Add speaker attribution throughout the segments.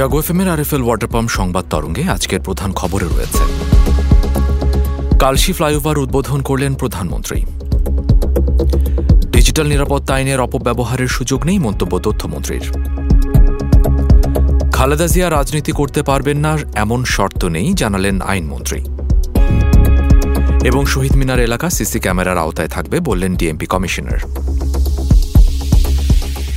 Speaker 1: জাগো এফএমের RFL water pump সংবাদ তরঙ্গে আজকের প্রধান খবরে রয়েছে। কালশি ফ্লাইওভার উদ্বোধন করলেন প্রধানমন্ত্রী। ডিজিটাল নিরাপত্তা আইনের অপব্যবহারের সুযোগ নেই মন্তব্য তথ্যমন্ত্রীর। খালেদা জিয়া রাজনীতি করতে পারবেন না, এমন শর্ত নেই, জানালেন আইনমন্ত্রী। এবং শহীদ মিনার এলাকা সিসি ক্যামেরার আওতায় থাকবে বললেন ডিএমপি কমিশনার।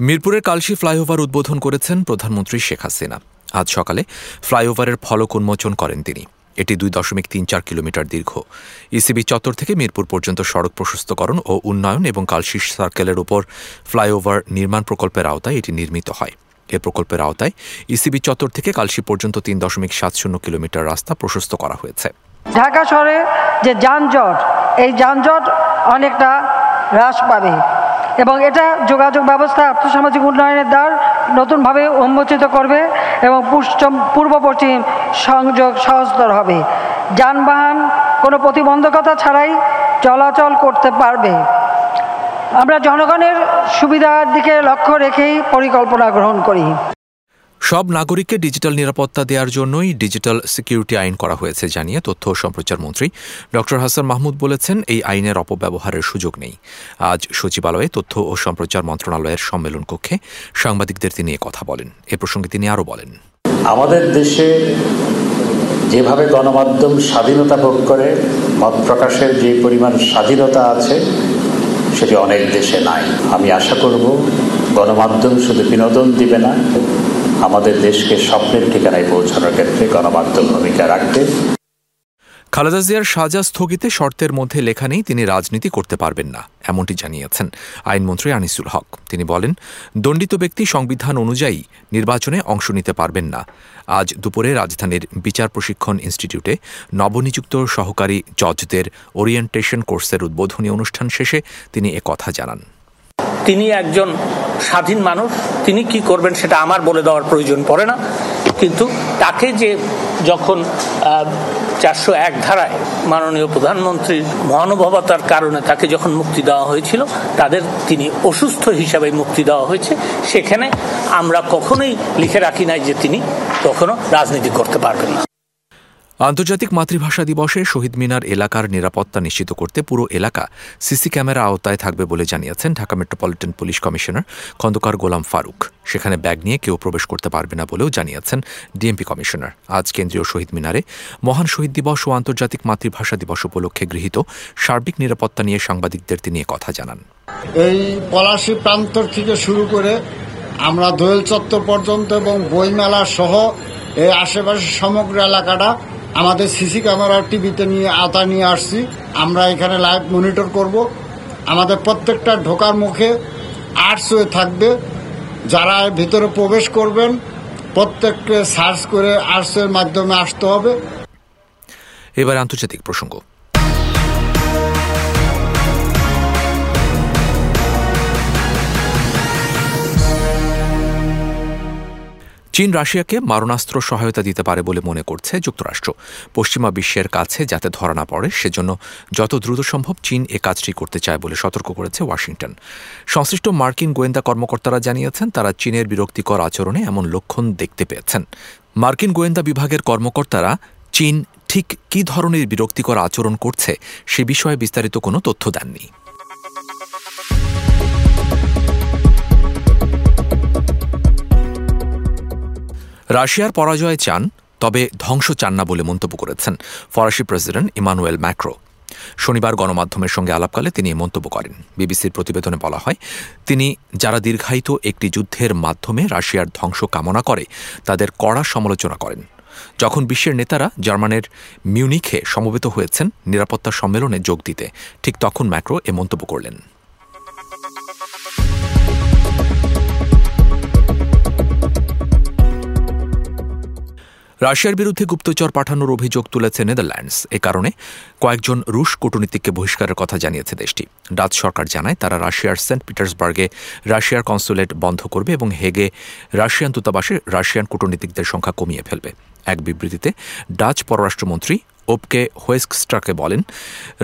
Speaker 1: মিরপুরের কালশি ফ্লাইওভার উদ্বোধন করেছেন প্রধানমন্ত্রী শেখ হাসিনা। আজ সকালে ফ্লাইওভারের ফলক উন্মোচন করেন তিনি। এটি দুই দশমিক তিন চার কিলোমিটার দীর্ঘ। ইসিবি চত্বর থেকে মিরপুর পর্যন্ত সড়ক প্রশস্তকরণ ও উন্নয়ন এবং কালশি সার্কেলের উপর ফ্লাইওভার নির্মাণ প্রকল্পের আওতায় এটি নির্মিত হয়। এ প্রকল্পের আওতায় ইসিবি চত্বর থেকে কালশি পর্যন্ত তিন দশমিক সাত শূন্য কিলোমিটার রাস্তা প্রশস্ত করা হয়েছে।
Speaker 2: ঢাকা শহরে যে যানজট, এই যানজট অনেকটা হ্রাস পাবে। এবং এটা যোগাযোগ ব্যবস্থা আর্থসামাজিক উন্নয়নের দ্বার নতুনভাবে উন্মোচিত করবে এবং পূর্ব পশ্চিম সংযোগ সহজতর হবে। যানবাহন কোনো প্রতিবন্ধকতা ছাড়াই চলাচল করতে পারবে। আমরা জনগণের সুবিধার দিকে লক্ষ্য রেখেই পরিকল্পনা গ্রহণ করি।
Speaker 1: সব নাগরিককে ডিজিটাল নিরাপত্তা দেওয়ার জন্যই ডিজিটাল সিকিউরিটি আইন করা হয়েছে জানিয়ে তথ্য ও সম্প্রচার মন্ত্রী ড. হাসান মাহমুদ বলেছেন, এই আইনের অপব্যবহারের সুযোগ নেই। আজ সচিবালয়ে তথ্য ও সম্প্রচার মন্ত্রণালয়ের সম্মেলন কক্ষে সাংবাদিকদের তিনি কথা বলেন। এ প্রসঙ্গে তিনি আরও বলেন।
Speaker 3: আমাদের দেশে যেভাবে গণমাধ্যম স্বাধীনতা ভোগ করে, মত প্রকাশের যে পরিমাণ স্বাধীনতা আছে, সেটি অনেক দেশে নাই। আমি আশা করব গণমাধ্যম শুধু বিনোদন দিবে না আমাদের দেশকে স্বপ্নের ঠিকানায় পৌঁছানোর ক্ষেত্রে গণমাধ্যম ভূমিকা রাখবে।
Speaker 1: খালেদা জিয়ার সাজা স্থগিতে শর্তের মধ্যে লেখা নেই, তিনি রাজনীতি করতে পারবেন না, এমনটি জানিয়েছেন আইনমন্ত্রী আনিসুল হক। তিনি বলেন, দণ্ডিত ব্যক্তি সংবিধান অনুযায়ী নির্বাচনে অংশ নিতে পারবেন না। আজ দুপুরে রাজধানীর বিচার প্রশিক্ষণ ইনস্টিটিউটে নবনিযুক্ত সহকারী জজদের ওরিয়েন্টেশন কোর্সের উদ্বোধনী অনুষ্ঠান শেষে তিনি কথা জানান।
Speaker 4: তিনি একজন স্বাধীন মানুষ, তিনি কি করবেন সেটা আমার বলে দেওয়ার প্রয়োজন পড়ে না। কিন্তু তাকে যে যখন চারশো এক ধারায় মাননীয় প্রধানমন্ত্রীর মহানুভবতার কারণে তাকে যখন মুক্তি দেওয়া হয়েছিল, তাদের তিনি অসুস্থ হিসাবে মুক্তি দেওয়া হয়েছে, সেখানে আমরা কখনোই লিখে রাখি নাই যে তিনি কখনো রাজনীতি করতে পারবেন না।
Speaker 1: আন্তর্জাতিক মাতৃভাষা দিবসে শহীদ মিনার এলাকার নিরাপত্তা নিশ্চিত করতে পুরো এলাকা সিসি ক্যামেরা আওতায় থাকবে বলে জানিয়েছেন Dhaka metropolitan police commissioner Khandaker Golam Faruk. সেখানে ব্যাগ নিয়ে কেউ প্রবেশ করতে পারবে না বলেও জানিয়েছেন ডিএমপি কমিশনার। আজ কেন্দ্রীয় শহীদ মিনারে মহান শহীদ দিবস ও আন্তর্জাতিক মাতৃভাষা দিবস উপলক্ষে গৃহীত সার্বিক নিরাপত্তা নিয়ে সাংবাদিকদের তিনি কথা জানান।
Speaker 5: এই পলাশি প্রান্তর থেকে শুরু করে আমরা দোয়েল চত্বর পর্যন্ত এবং বইমেলা সহ এই আশেপাশের সমগ্র এলাকাটা আমাদের সিসি ক্যামেরা টিভিতে নিয়ে আতা নিয়ে আসছি। আমরা এখানে লাইভ মনিটর করব। আমাদের প্রত্যেকটা ঢোকার মুখে আর্টস হয়ে থাকবে। যারা ভিতরে প্রবেশ করবেন, প্রত্যেককে সার্চ করে আর্টসের মাধ্যমে আসতে হবে।
Speaker 1: এবার আন্তর্জাতিক প্রসঙ্গ। চীন রাশিয়াকে মারণাস্ত্র সহায়তা দিতে পারে বলে মনে করছে যুক্তরাষ্ট্র। পশ্চিমা বিশ্বের কাছে যাতে ধরা না পড়ে, সেজন্য যত দ্রুত সম্ভব চীন এ কাজটি করতে চায় বলে সতর্ক করেছে ওয়াশিংটন। সংশ্লিষ্ট মার্কিন গোয়েন্দা কর্মকর্তারা জানিয়েছেন, তারা চীনের বিরক্তিকর আচরণে এমন লক্ষণ দেখতে পেয়েছেন। মার্কিন গোয়েন্দা বিভাগের কর্মকর্তারা চীন ঠিক কী ধরনের বিরক্তিকর আচরণ করছে সে বিষয়ে বিস্তারিত কোনো তথ্য দেননি। রাশিয়ার পরাজয় চান, তবে ধ্বংস চান না বলে মন্তব্য করেছেন ফরাসি প্রেসিডেন্ট ইমানুয়েল ম্যাক্রো। শনিবার গণমাধ্যমের সঙ্গে আলাপকালে তিনি এ মন্তব্য করেন। বিবিসির প্রতিবেদনে বলা হয়, তিনি যারা দীর্ঘায়িত একটি যুদ্ধের মাধ্যমে রাশিয়ার ধ্বংস কামনা করে, তাদের কড়া সমালোচনা করেন। যখন বিশ্বের নেতারা জার্মানের মিউনিখে সমবেত হয়েছেন, নিরাপত্তা সম্মেলনে যোগ দিতে, ঠিক তখন ম্যাক্রো এ মন্তব্য করলেন। রাশিয়ার বিরুদ্ধে গুপ্তচর পাঠানোর অভিযোগ তুলেছে নেদারল্যান্ডস। এ কারণে কয়েকজন রুশ কূটনীতিককে বহিষ্কারের কথা জানিয়েছে দেশটি। ডাচ সরকার জানায়, তারা রাশিয়ার সেন্ট পিটার্সবার্গে রাশিয়ার কনসুলেট বন্ধ করবে এবং হেগে রাশিয়ান দূতাবাসে রাশিয়ান কূটনীতিকদের সংখ্যা কমিয়ে ফেলবে। এক বিবৃতিতে, ডাচ পররাষ্ট্রমন্ত্রী ওপকে হোয়েস্কস্ট্রাকে বলেন,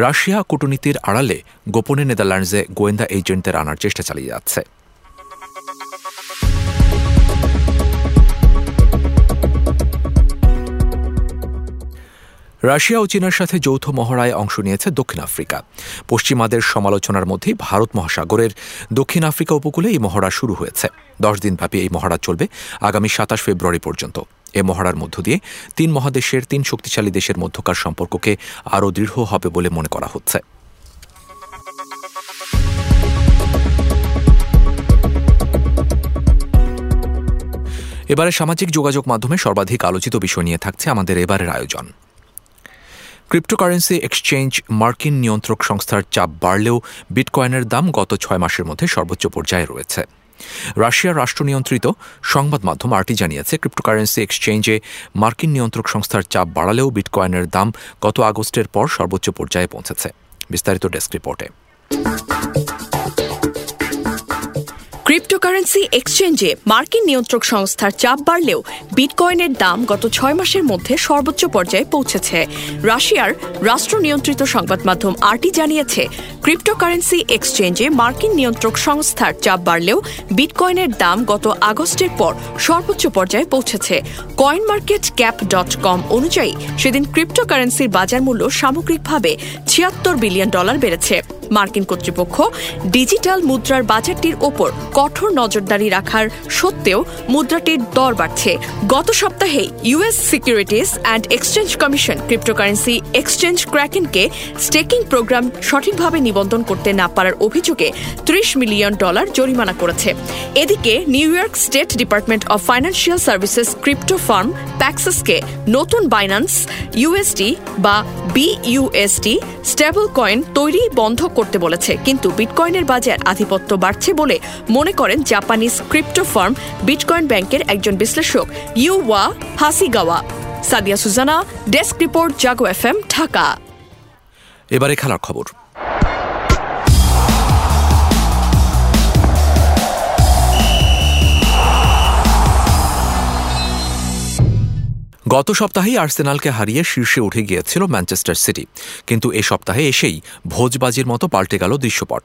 Speaker 1: রাশিয়া কূটনীতির আড়ালে গোপনে নেদারল্যান্ডসে গোয়েন্দা এজেন্টদের আনার চেষ্টা চালিয়ে যাচ্ছে। রাশিয়া ও চীনের সাথে যৌথ মহড়ায় অংশ নিয়েছে দক্ষিণ আফ্রিকা। পশ্চিমাদের সমালোচনার মধ্যেই ভারত মহাসাগরের দক্ষিণ আফ্রিকা উপকূলে এই মহড়া শুরু হয়েছে। দশ দিনব্যাপী এই মহড়া চলবে আগামী সাতাশ ফেব্রুয়ারি পর্যন্ত। এ মহড়ার মধ্য দিয়ে তিন মহাদেশের তিন শক্তিশালী দেশের মধ্যকার সম্পর্ককে আরও দৃঢ় হবে বলে মনে করা হচ্ছে। এবারে সামাজিক যোগাযোগ মাধ্যমে সর্বাধিক আলোচিত বিষয় নিয়ে থাকছে আমাদের এবারের আয়োজন। ক্রিপ্টোকারেন্সি এক্সচেঞ্জ মার্কিন নিয়ন্ত্রক সংস্থার চাপ বাড়লেও বিটকয়েনের দাম গত ছয় মাসের মধ্যে সর্বোচ্চ পর্যায়ে রয়েছে। রাশিয়ার রাষ্ট্রনিয়ন্ত্রিত সংবাদ মাধ্যম আরটি জানিয়েছে, ক্রিপ্টোকারেন্সি এক্সচেঞ্জে মার্কিন নিয়ন্ত্রক সংস্থার চাপ বাড়ালেও বিটকয়েনের দাম গত আগস্টের পর সর্বোচ্চ পর্যায়ে পৌঁছেছে। বিস্তারিত ডেস্ক রিপোর্টে।
Speaker 6: ক্রিপ্টোকারেন্সি এক্সচেঞ্জে মার্কিন নিয়ন্ত্রক সংস্থার চাপ বাড়লেও বিটকয়েনের দাম গত ছয় মাসের মধ্যে সর্বোচ্চ পর্যায়ে পৌঁছেছে। রাশিয়ার রাষ্ট্র নিয়ন্ত্রিত সংবাদ মাধ্যম আরটি জানিয়েছে ক্রিপ্টোকারেন্সি এক্সচেঞ্জে মার্কিন নিয়ন্ত্রক সংস্থার চাপ বাড়লেও বিটকয়েনের দাম গত আগস্টের পর সর্বোচ্চ পর্যায়ে পৌঁছেছে। Coin market cap dot com অনুযায়ী সেদিন ক্রিপ্টোকারেন্সির বাজার মূল্য সামগ্রিকভাবে ছিয়াত্তর বিলিয়ন ডলার বেড়েছে। মার্কিন কর্তৃপক্ষ ডিজিটাল মুদ্রার বাজারটির ওপর কঠোর নজরদারি রাখার সত্ত্বেও মুদ্রাটির দর বাড়ছে। গত সপ্তাহে US securities and exchange commission cryptocurrency exchange ক্র্যাকেনকে staking program সঠিকভাবে নিবন্ধন করতে না পারার অভিযোগে ত্রিশ মিলিয়ন ডলার জরিমানা করেছে। এদিকে New York State Department of Financial Services crypto firm প্যাক্সাসকে নতুন বাইন্যান্স ইউএসডি বা বিইউএসডি স্টেবল কয়েন তৈরি বন্ধ করতে বলেছে। কিন্তু বিটকয়েনের বাজার আধিপত্য বাড়ছে বলে মনে করেন জাপানিজ ক্রিপ্টো ফার্ম বিটকয়েন ব্যাংকের একজন বিশ্লেষক Yuya Hasegawa. Sadia Sujana, desk report, Jago F Dhaka.
Speaker 1: এবারে খেলার খবর। গত সপ্তাহেই আর্সেনালকে হারিয়ে শীর্ষে উঠে গিয়েছিল ম্যানচেস্টার সিটি। কিন্তু এ সপ্তাহে এসেই ভোজবাজির মতো পাল্টে গেল দৃশ্যপট।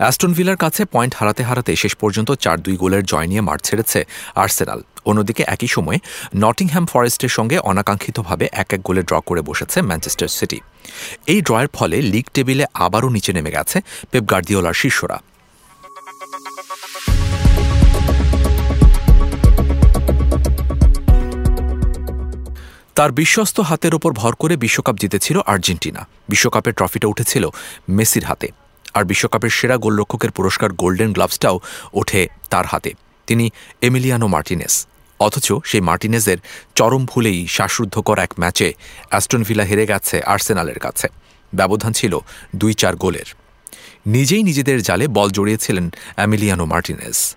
Speaker 1: অ্যাস্টন ভিলার কাছে পয়েন্ট হারাতে হারাতে শেষ পর্যন্ত চার দুই গোলের জয় নিয়ে মাঠ ছেড়েছে আর্সেনাল। অন্যদিকে একই সময়ে নটিংহ্যাম ফরেস্টের সঙ্গে অনাকাঙ্ক্ষিতভাবে এক এক গোলে ড্র করে বসেছে ম্যানচেস্টার সিটি। এই ড্রয়ের ফলে লিগ টেবিলে আবারও নিচে নেমে গেছে পেপ গার্দিওলার শিষ্যরা তার বিশ্বস্ত হাতের ওপর ভর করে বিশ্বকাপ জিতেছিল আর্জেন্টিনা। বিশ্বকাপের ট্রফিটা উঠেছিল মেসির হাতে। আর বিশ্বকাপের সেরা গোলরক্ষকের পুরস্কার গোল্ডেন গ্লাভসটাও ওঠে তার হাতে। তিনি এমিলিয়ানো মার্টিনেস। অথচ সেই মার্টিনেজের চরম ভুলেই শ্বাসরুদ্ধকর এক ম্যাচে অ্যাস্টন ভিলা হেরে গেছে আর্সেনালের কাছে। ব্যবধান ছিল দুই চার গোলের। নিজেই নিজেদের জালে বল জড়িয়েছিলেন অ্যামিলিয়ানো মার্টিনেস।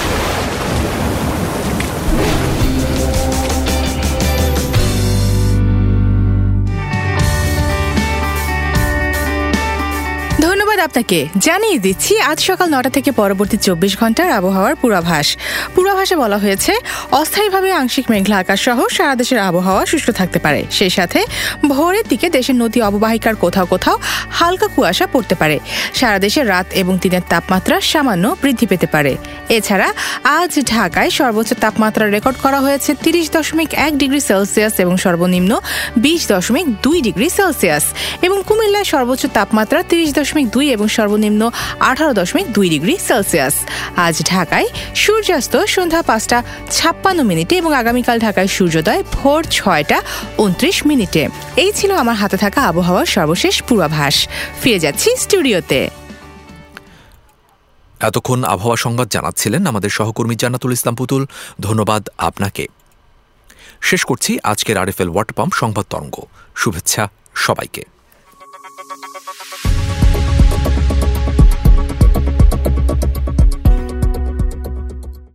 Speaker 7: আপনাকে জানিয়ে দিচ্ছি, আজ সকাল নটা থেকে পরবর্তী চব্বিশ ঘণ্টার আবহাওয়ার পূর্বাভাস। পূর্বাভাসে বলা হয়েছে, অস্থায়ীভাবে আংশিক মেঘলা আকাশ সহ সারা দেশের আবহাওয়া সুষ্ঠ থাকতে পারে। সেই সাথে ভোরের দিকে দেশের নদী অববাহিকার কোথাও কোথাও হালকা কুয়াশা পড়তে পারে। সারা দেশে রাত এবং দিনের তাপমাত্রা সামান্য বৃদ্ধি পেতে পারে। এছাড়া আজ ঢাকায় সর্বোচ্চ তাপমাত্রা রেকর্ড করা হয়েছে তিরিশ দশমিক এক ডিগ্রি সেলসিয়াস এবং সর্বনিম্ন বিশ দশমিক দুই ডিগ্রি সেলসিয়াস। এবং কুমিল্লায় সর্বোচ্চ তাপমাত্রা তিরিশ দশমিক দুই এবং সর্বনিম্ন আঠারো দশমিক দুই ডিগ্রি সেলসিয়াস। আজ ঢাকায় সূর্যাস্ত সন্ধ্যা পাঁচটা ছাপ্পান্ন মিনিটে এবং আগামীকাল ঢাকায় সূর্যোদয় ভোর ছয়টা উনত্রিশ মিনিটে। এই ছিল আমার হাতে থাকা আবহাওয়ার সর্বশেষ পূর্বাভাস। ফিরে যাচ্ছি স্টুডিওতে।
Speaker 1: এতক্ষণ আবহাওয়া সংবাদ জানাচ্ছিলেন আমাদের সহকর্মী জান্নাতুল ইসলাম পুতুল। ধন্যবাদ আপনাকে। শেষ করছি আজকের আরএফএল ওয়াটার পাম্প সংবাদ তরঙ্গ। শুভেচ্ছা সবাইকে।